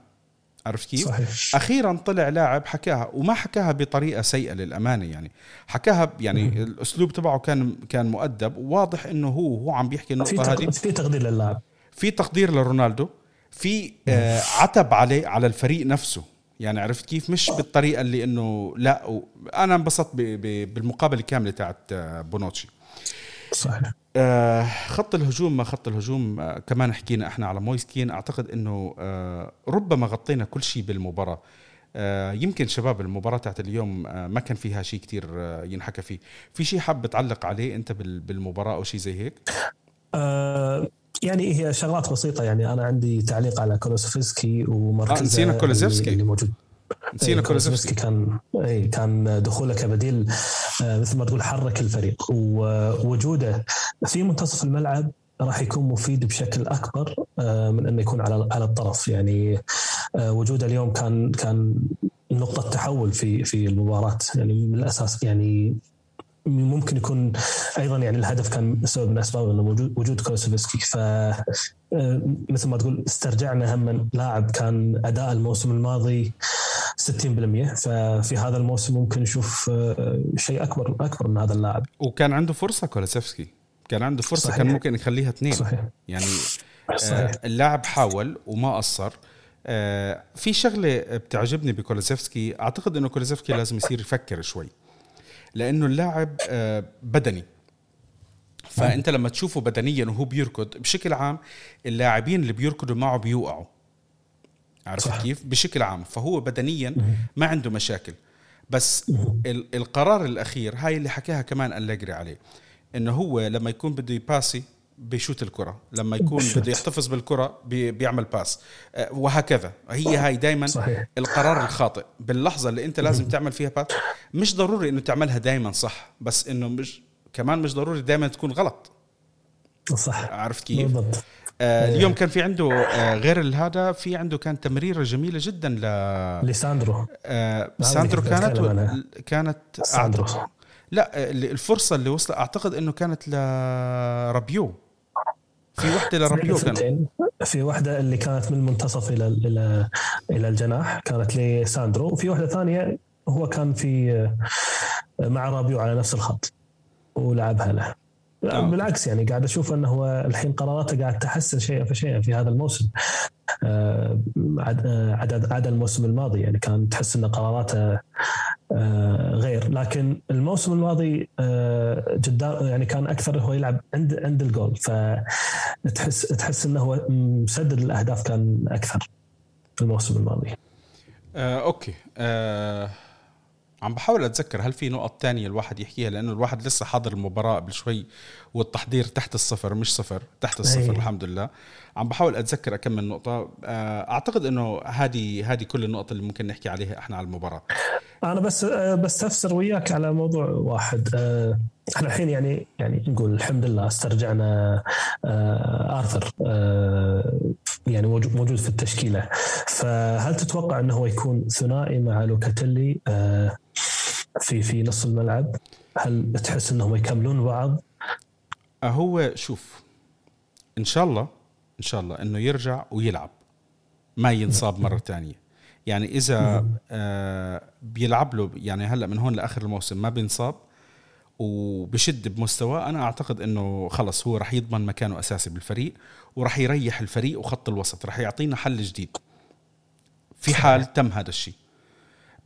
عرفت كيف؟ صحيح. أخيرا طلع لاعب حكاها وما حكاها بطريقة سيئة للأمانة يعني. حكاها يعني م. الأسلوب تبعه كان كان مؤدب. وواضح إنه هو هو عم بيحكي النقطة هذه. في تقدير للاعب في تقدير لرونالدو. في آه عتب عليه على الفريق نفسه. يعني عرفت كيف؟ مش بالطريقة اللي إنه لا أنا انبسطت بالمقابلة الكاملة تاعت آه، بونوتشي. صحيح. آه خط الهجوم ما خط الهجوم آه كمان حكينا إحنا على مويسكين. أعتقد إنه آه ربما غطينا كل شيء بالمباراة. يمكن شباب المباراة تاعت اليوم ما كان فيها شيء كتير ينحكى فيه. في شيء حاب تعلق عليه أنت بالمباراة أو شيء زي هيك؟ يعني هي شغلات بسيطة. يعني أنا عندي تعليق على كولوسفسكي ومركزه آه نسينا كولوسفسكي اللي موجود. نسينا إيه، كولوسفسكي كان اي كان دخوله كبديل آه، مثل ما تقول حرك الفريق. ووجوده في منتصف الملعب راح يكون مفيد بشكل أكبر آه، من أنه يكون على على الطرف. يعني آه، وجوده اليوم كان كان نقطة تحول في في المباراة. يعني من الأساس يعني ممكن يكون أيضا يعني الهدف كان سبب من أسباب إنه وجود كولوسفسكي ف مثل ما تقول استرجعنا هم لاعب كان أداء الموسم الماضي 60% ففي هذا الموسم ممكن نشوف آه، شيء اكبر أكبر من هذا اللاعب. وكان عنده فرصة كولاسيفسكي كان عنده فرصة صحيح. كان ممكن يخليها اثنين. صحيح. يعني آه، صحيح. اللاعب حاول وما قصر. آه، في شغلة بتعجبني بكولاسيفسكي أعتقد إنه كولاسيفسكي لازم يصير يفكر شوي. لأنه اللاعب بدني. فأنت لما تشوفه بدنيا وهو بيركض بشكل عام اللاعبين اللي بيركضوا معه بيوقعوا. عرفت كيف؟ بشكل عام. فهو بدنيا ما عنده مشاكل. بس القرار الأخير هاي اللي حكاها كمان أليجري عليه إنه هو لما يكون بده يباسي بيشوت الكرة. لما يكون بده يحتفظ بالكرة بيعمل pass أه، وهكذا. هي هاي دائما القرار الخاطئ. باللحظة اللي انت لازم تعمل فيها pass مش ضروري إنه تعملها دائما صح بس إنه مش كمان مش ضروري دائما تكون غلط. صح عرفت كيف؟ بالضبط. آه اليوم كان في عنده آه غير هذا في عنده كان تمريرة جميلة جدا ل لساندرو. آه ساندرو كانت و... كانت ساندرو. لا الفرصة اللي وصل أعتقد إنه كانت لرابيو في وحدة لرابيو كان في وحدة اللي كانت من المنتصف إلى إلى إلى الجناح كانت لساندرو. وفي وحدة ثانية هو كان في مع رابيو على نفس الخط ولعبها له. لا آه. بالعكس يعني قاعد أشوف إنه هو الحين قراراته قاعد تحسن شيئا فشيئا في هذا الموسم آه، عدد عدا الموسم الماضي يعني كان تحس إن قراراته آه، غير لكن الموسم الماضي جدا يعني كان أكثر هو يلعب عند عند الجول فتحس تحس إنه هو مسدد الأهداف كان أكثر في الموسم الماضي. آه، أوكي آه عم بحاول أتذكر هل في نقط تانية الواحد يحكيها لأنه الواحد لسه حاضر المباراة قبل شوي والتحضير تحت الصفر مش صفر تحت الصفر أيه. الحمد لله. عم بحاول أتذكر كم من نقطة. آه، أعتقد إنه هذه هذه كل النقط اللي ممكن نحكي عليها إحنا على المباراة. أنا بس آه، بس تفسر وياك على موضوع واحد. آه، إحنا الحين يعني يعني نقول الحمد لله استرجعنا آرثر يعني موجود في التشكيلة. فهل تتوقع إنه هو يكون ثنائي مع لوكاتيلي؟ في في نص الملعب. هل تحس إنهم يكملون بعض؟ هو شوف إن شاء الله إن شاء الله إنه يرجع ويلعب ما ينصاب مرة ثانية يعني إذا آه بيلعب له يعني هلأ من هون لآخر الموسم ما بينصاب وبشد بمستواه أنا أعتقد إنه خلص هو رح يضمن مكانه أساسي بالفريق ورح يريح الفريق وخط الوسط رح يعطينا حل جديد. في حال تم هذا الشيء.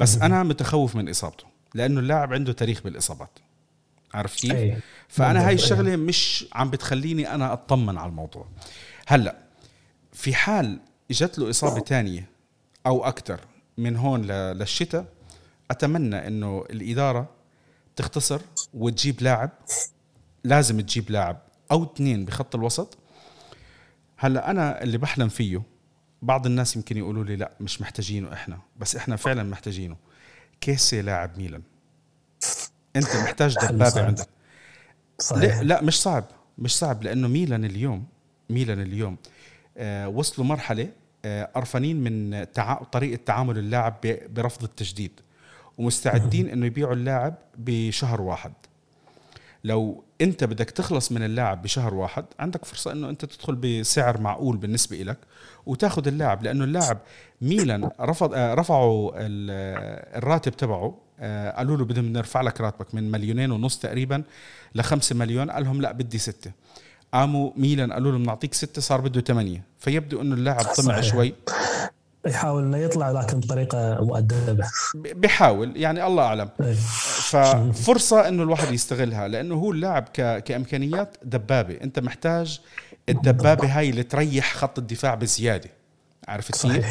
بس أنا متخوف من إصابته. لأنه اللاعب عنده تاريخ بالإصابات. عارف كيف؟ أي. فأنا هاي الشغلة مش عم بتخليني أنا أطمن على الموضوع. هلأ في حال إجت له إصابة ثانية أو أكثر من هون للشتاء أتمنى إنه الإدارة تختصر وتجيب لاعب. لازم تجيب لاعب أو اثنين بخط الوسط. هلأ أنا اللي بحلم فيه بعض الناس يمكن يقولوا لي لا مش محتاجينه إحنا بس إحنا فعلا محتاجينه. كيسي لاعب ميلان. أنت محتاج دبابة عندك. صحيح. لا مش صعب. مش صعب لأنه ميلان اليوم ميلان اليوم آه وصلوا مرحلة آه قرفانين من تع... طريقة تعامل اللاعب برفض التجديد ومستعدين إنه يبيعوا اللاعب بشهر واحد. لو انت بدك تخلص من اللاعب بشهر واحد عندك فرصة إنه أنت تدخل بسعر معقول بالنسبة لك وتاخذ اللاعب لأنه اللاعب ميلان رفض آه، رفعوا الراتب تبعه آه، قالوا له بدنا نرفع لك راتبك من مليونين ونص تقريبا لخمسة مليون قال لهم لا بدي ستة. قاموا ميلان قالوا له بنعطيك ستة صار بده ثمانية فيبدو إنه اللاعب طمع شوي. يحاول إنه يطلع لكن بطريقه مؤدبة. بيحاول يعني الله أعلم. إيه. ففرصه إنه الواحد يستغلها لأنه هو اللاعب ك... كإمكانيات دبابة. أنت محتاج الدبابة هاي اللي تريح خط الدفاع بزيادة. عرفت كيف؟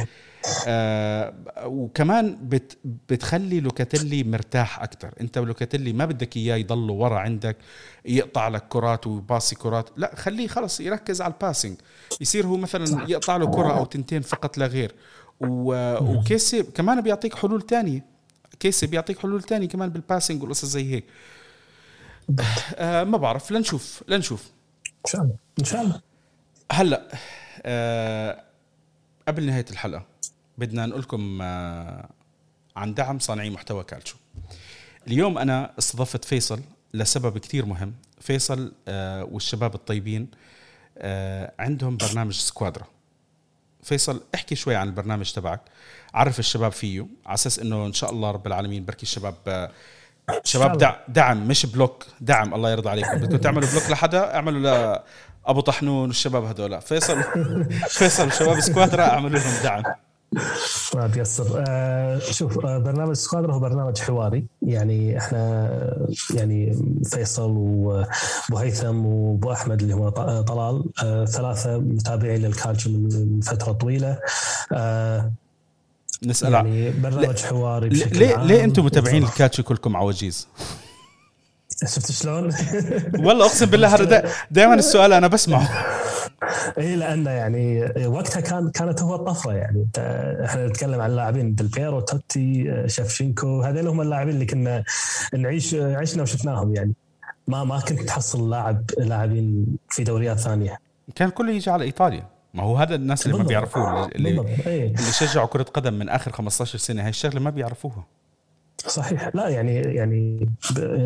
آه وكمان بت بتخلي لوكاتيلي مرتاح أكثر أنت لوكاتيلي ما بدك إياه يضل ورا عندك يقطع لك كرات ويباصي كرات. لا خليه خلص يركز على ال passing يصير هو مثلا يقطع له كرة أو تنتين فقط لا غير. وكيسي كمان بيعطيك حلول تانية. كيسي بيعطيك حلول تانية كمان بال passing والقصص زي هيك. آه ما بعرف لنشوف لنشوف. إن شاء الله إن شاء الله. هلأ آه قبل نهاية الحلقة بدنا نقول لكم آه عن دعم صانعي محتوى كالتشو. اليوم أنا استضفت فيصل لسبب كتير مهم. فيصل آه والشباب الطيبين آه عندهم برنامج سكوادرا. فيصل احكي شوي عن البرنامج تبعك. عرف الشباب فيه على أساس إنه إن شاء الله رب العالمين بركي الشباب آه، شباب دع دعم مش block دعم الله يرضى عليكم. بدكم تعملوا block لحدا اعملوا أبو طحنون والشباب هذول فيصل فيصل شباب سكوادرا اعملوا لهم دعم. ما بيسر آه شوف آه برنامج سكوادرا هو برنامج حواري. يعني إحنا يعني فيصل وأبو هيثم وأبو أحمد اللي هو طلال آه ثلاثة متابعين للكالتشو من فترة طويلة. آه نسأل يعني برنامج حواري ليه ليه أنتم متابعين الكالتشو كلكم عواجيز؟ شفت شلون؟ والله أقسم بالله هذا دائما السؤال أنا بسمعه. اي لأنه يعني وقتها كان كانت هو الطفرة يعني. إحنا نتكلم عن لاعبين ديلبيرو توتي شفشينكو هذول هم اللاعبين اللي كنا نعيش عشنا وشفناهم يعني. ما ما كنت تحصل لاعب لاعبين في دوريات ثانية. كان كله يجي على إيطاليا. ما هو هذا الناس اللي ما بيعرفوه اللي, اللي شجعوا كرة قدم من آخر 15 سنة هاي الشغلة ما بيعرفوها. صحيح. لا يعني يعني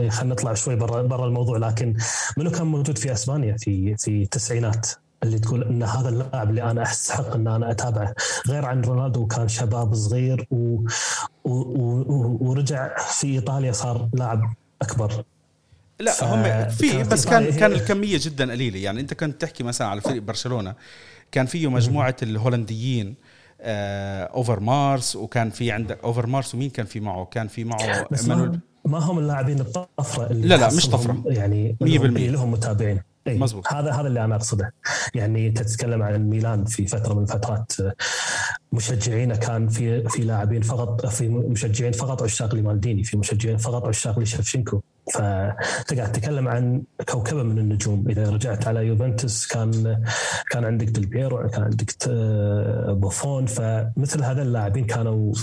خلينا نطلع شوي برا برا الموضوع لكن منو كان موجود في أسبانيا في في التسعينات؟ اللي تقول إن هذا اللاعب اللي أنا استحق إن أنا أتابعه غير عن رونالدو كان شباب صغير و... و... و... ورجع في إيطاليا صار لاعب أكبر. لا هم في بس كان كان الكمية جدا قليلة. يعني أنت كنت تحكي مثلا على فريق برشلونة كان فيه مجموعة الهولنديين آه أوفر مارس وكان في عندك أوفر مارس ومين كان في معه؟ كان في معه ما, ما هم اللاعبين الطفرة اللي لا لا مش طفرة. يعني 100% لهم متابعين. أي مزبوط. هذا هذا اللي أنا أقصده. يعني تتكلم عن ميلان في فترة من الفترات مشجعينه كان في في لاعبين فقط في مشجعين فقط عشاق لمالديني في مشجعين فقط عشاق لشفشنكو فتقعد تتكلم عن كوكبة من النجوم. إذا رجعت على يوفنتوس كان كان عندك ديل بيرو كان عندك بوفون. فمثل هذا اللاعبين كانوا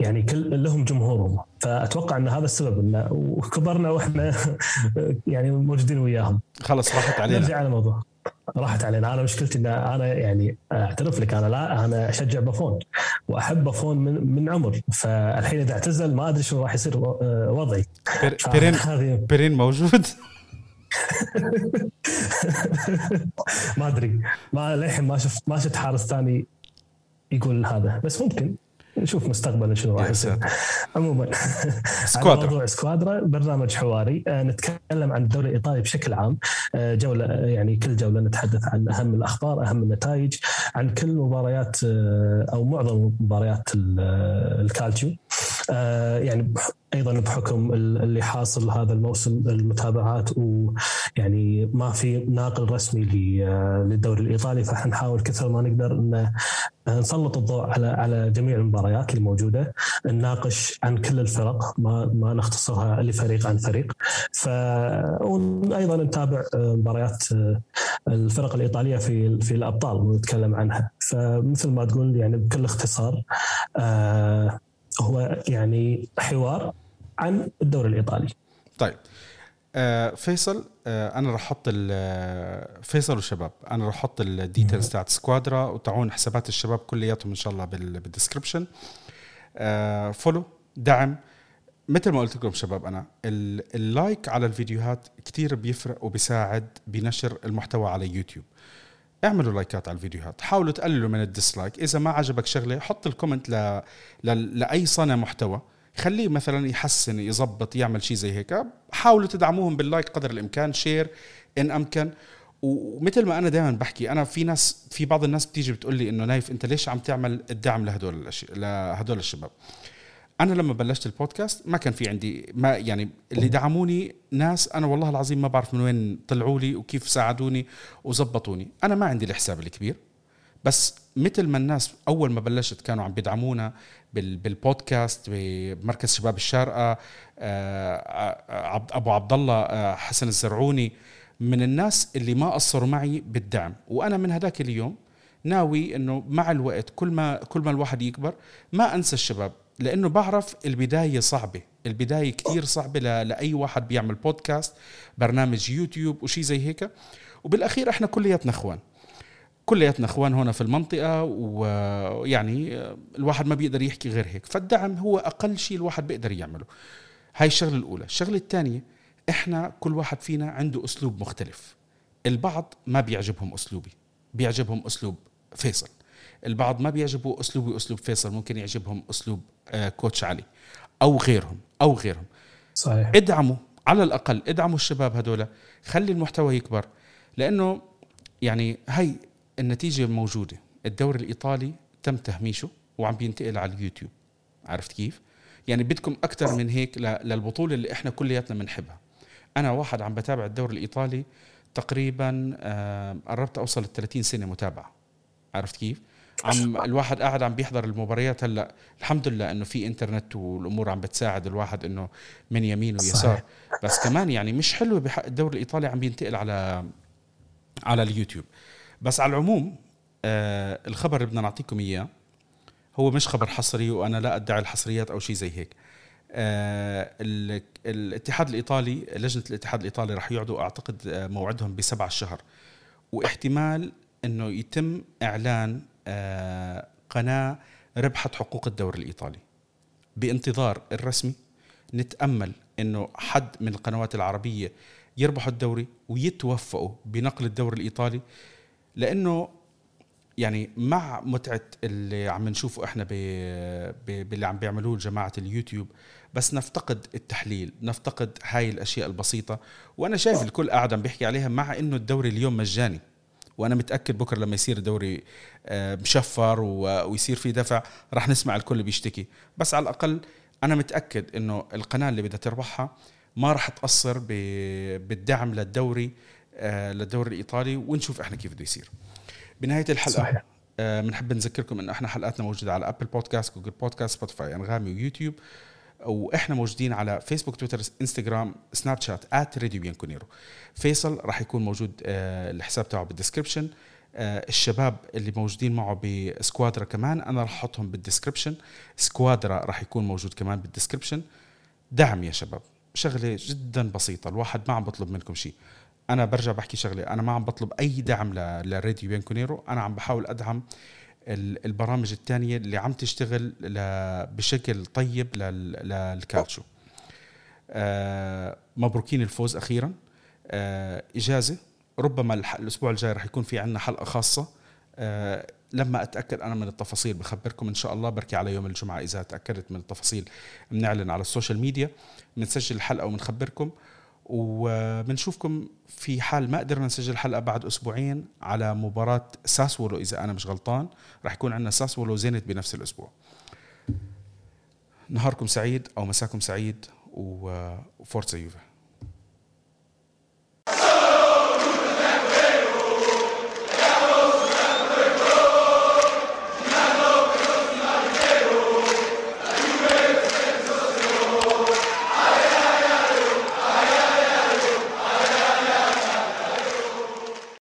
يعني كل لهم جمهورهم. فأتوقع إن هذا السبب انه وكبرنا وإحنا يعني موجودين وياهم. خلص راحت علينا. نرجع على الموضوع. راحت علينا. أنا مشكلتي إن أنا يعني أعترف لك أنا لا أنا أشجع بافون وأحب بافون من من عمر. فالحين إذا اعتزل ما أدري شو راح يصير وضعي. بيرين بيرين موجود؟ ما أدري. ما للحين ما شفت ما شفت حارس ثاني يقول هذا. بس ممكن. نشوف مستقبلا شنو راح يصير. عموما. سكوادرا موضوع سكوادرا برنامج حواري. آه، نتكلم عن الدوري الإيطالي بشكل عام. آه، جولة يعني كل جولة نتحدث عن أهم الأخبار أهم النتائج عن كل مباريات آه، أو معظم مباريات الكالتشيو. يعني أيضا بحكم اللي حاصل هذا الموسم المتابعات ويعني ما في ناقل رسمي للدوري الإيطالي فحنحاول كثر ما نقدر إن نسلط الضوء على على جميع المباريات اللي موجودة نناقش عن كل الفرق ما ما نختصرها لفريق عن فريق. ف وأيضا نتابع مباريات الفرق الإيطالية في في الأبطال ونتكلم عنها. فمثل ما تقول يعني بكل اختصار آه هو يعني حوار عن الدوري الإيطالي. طيب. آه فيصل آه أنا راح أحط فيصل والشباب أنا راح أحط ال details تاعت سكوادرا وتاعون حسابات الشباب كلياتهم إن شاء الله بال description آه follow دعم. مثل ما قلت لكم شباب أنا ال like على الفيديوهات كثير بيفرق وبيساعد بنشر المحتوى على يوتيوب. اعملوا لايكات على الفيديوهات حاولوا تقللوا من ال dislike. إذا ما عجبك شغلة حط ال comment ل... ل... لأي صانع محتوى. خليه مثلا يحسن يظبط يعمل شيء زي هيك. حاولوا تدعموهم بال like قدر الإمكان share إن أمكن. ومثل ما أنا دائما بحكي أنا في ناس في بعض الناس بتيجي بتقول لي إنه نايف أنت ليش عم تعمل الدعم لهدول الاشياء لهدول الشباب؟ أنا لما بلشت البودكاست ما كان في عندي ما يعني اللي دعموني ناس أنا والله العظيم ما بعرف من وين طلعوا لي وكيف ساعدوني وظبطوني. أنا ما عندي الحساب الكبير بس مثل ما الناس أول ما بلشت كانوا عم بيدعمونا بالبودكاست بمركز شباب الشارقة آه، ابو عبد الله آه، حسن الزرعوني. من الناس اللي ما قصروا معي بالدعم. وأنا من هذاك اليوم ناوي إنه مع الوقت كل ما كل ما الواحد يكبر ما أنسى الشباب. لأنه بعرف البداية صعبة. البداية كثير صعبة لأي واحد بيعمل بودكاست برنامج يوتيوب وشي زي هيك. وبالأخير إحنا كلياتنا إخوان. كلياتنا إخوان هنا في المنطقة ويعني الواحد ما بيقدر يحكي غير هيك. فالدعم هو أقل شيء الواحد بيقدر يعمله. هاي الشغلة الأولى. الشغلة الثانية إحنا كل واحد فينا عنده أسلوب مختلف. البعض ما بيعجبهم أسلوبي بيعجبهم أسلوب فيصل. البعض ما بيعجبه اسلوبي اسلوب فيصل ممكن يعجبهم أسلوب آه، كوتش علي أو غيرهم أو غيرهم. صحيح. ادعموا على الأقل ادعموا الشباب هذول خلي المحتوى يكبر لأنه يعني هي النتيجة موجودة. الدوري الإيطالي تم تهميشه وعم بينتقل على اليوتيوب. عرفت كيف؟ يعني بدكم أكثر من هيك للبطولة اللي إحنا كلياتنا بنحبها أنا واحد عم بتابع الدوري الإيطالي تقريبا آه، قربت أوصل ل 30 سنة متابعة. عرفت كيف؟ عم الواحد قاعد عم بيحضر المباريات هلأ الحمد لله إنه في إنترنت والأمور عم بتساعد الواحد إنه من يمين ويسار. بس كمان يعني مش حلو بحق الدوري الإيطالي عم بينتقل على على اليوتيوب. بس على العموم آه الخبر اللي بدنا نعطيكم إياه هو مش خبر حصري وأنا لا أدعي الحصريات أو شيء زي هيك. آه الاتحاد الإيطالي لجنة الاتحاد الإيطالي راح يقعدوا أعتقد آه، موعدهم بسبع الشهر. واحتمال إنه يتم إعلان قناة ربحت حقوق الدوري الإيطالي. بانتظار الرسمي نتأمل إنه حد من القنوات العربية يربحوا الدوري ويتوفقوا بنقل الدوري الإيطالي لأنه يعني مع متعة اللي عم نشوفه إحنا باللي عم بيعملوه جماعة اليوتيوب بس نفتقد التحليل نفتقد هاي الأشياء البسيطة. وأنا شايف الكل قاعد عم بيحكي عليها مع إنه الدوري اليوم مجاني. وأنا متأكد بكرة لما يصير الدوري آه، مشفر ويصير في دفع راح نسمع الكل بيشتكي. بس على الأقل أنا متأكد إنه القناة اللي بدها تربحها ما راح تقصر بالدعم للدوري آه، للدوري الإيطالي ونشوف إحنا كيف بده يصير. بنهاية الحلقة صحيح. بنحب نذكركم إنه إحنا حلقاتنا موجودة على Apple Podcast Google Podcast Spotify أنغامي ويوتيوب. وإحنا موجودين على فيسبوك تويتر انستغرام سناب شات at راديو بيانكونيرو فيصل راح يكون موجود آه الحساب تاعه بال description آه الشباب اللي موجودين معه بسكوادرا كمان أنا راح أحطهم بال description سكوادرا راح يكون موجود كمان بال description دعم يا شباب. شغلة جدا بسيطة الواحد ما عم بطلب منكم شيء. أنا برجع بحكي شغلة أنا ما عم بطلب أي دعم لراديو بيانكونيرو. أنا عم بحاول أدعم البرامج الثانية اللي عم تشتغل بشكل طيب للكالتشو آه، مبروكين الفوز أخيرا. آه، إجازة. ربما الأسبوع الجاي رح يكون في عندنا حلقة خاصة. آه، لما أتأكد أنا من التفاصيل بخبركم. إن شاء الله بركي على يوم الجمعة إذا تأكدت من التفاصيل. بنعلن على السوشيال ميديا. بنسجل الحلقة وبنخبركم. وبنشوفكم في حال ما قدرنا نسجل حلقة بعد أسبوعين على مباراة ساسولو إذا أنا مش غلطان راح يكون عندنا ساسولو زينيت بنفس الأسبوع. نهاركم سعيد أو مساكم سعيد وفورتزا يوفا.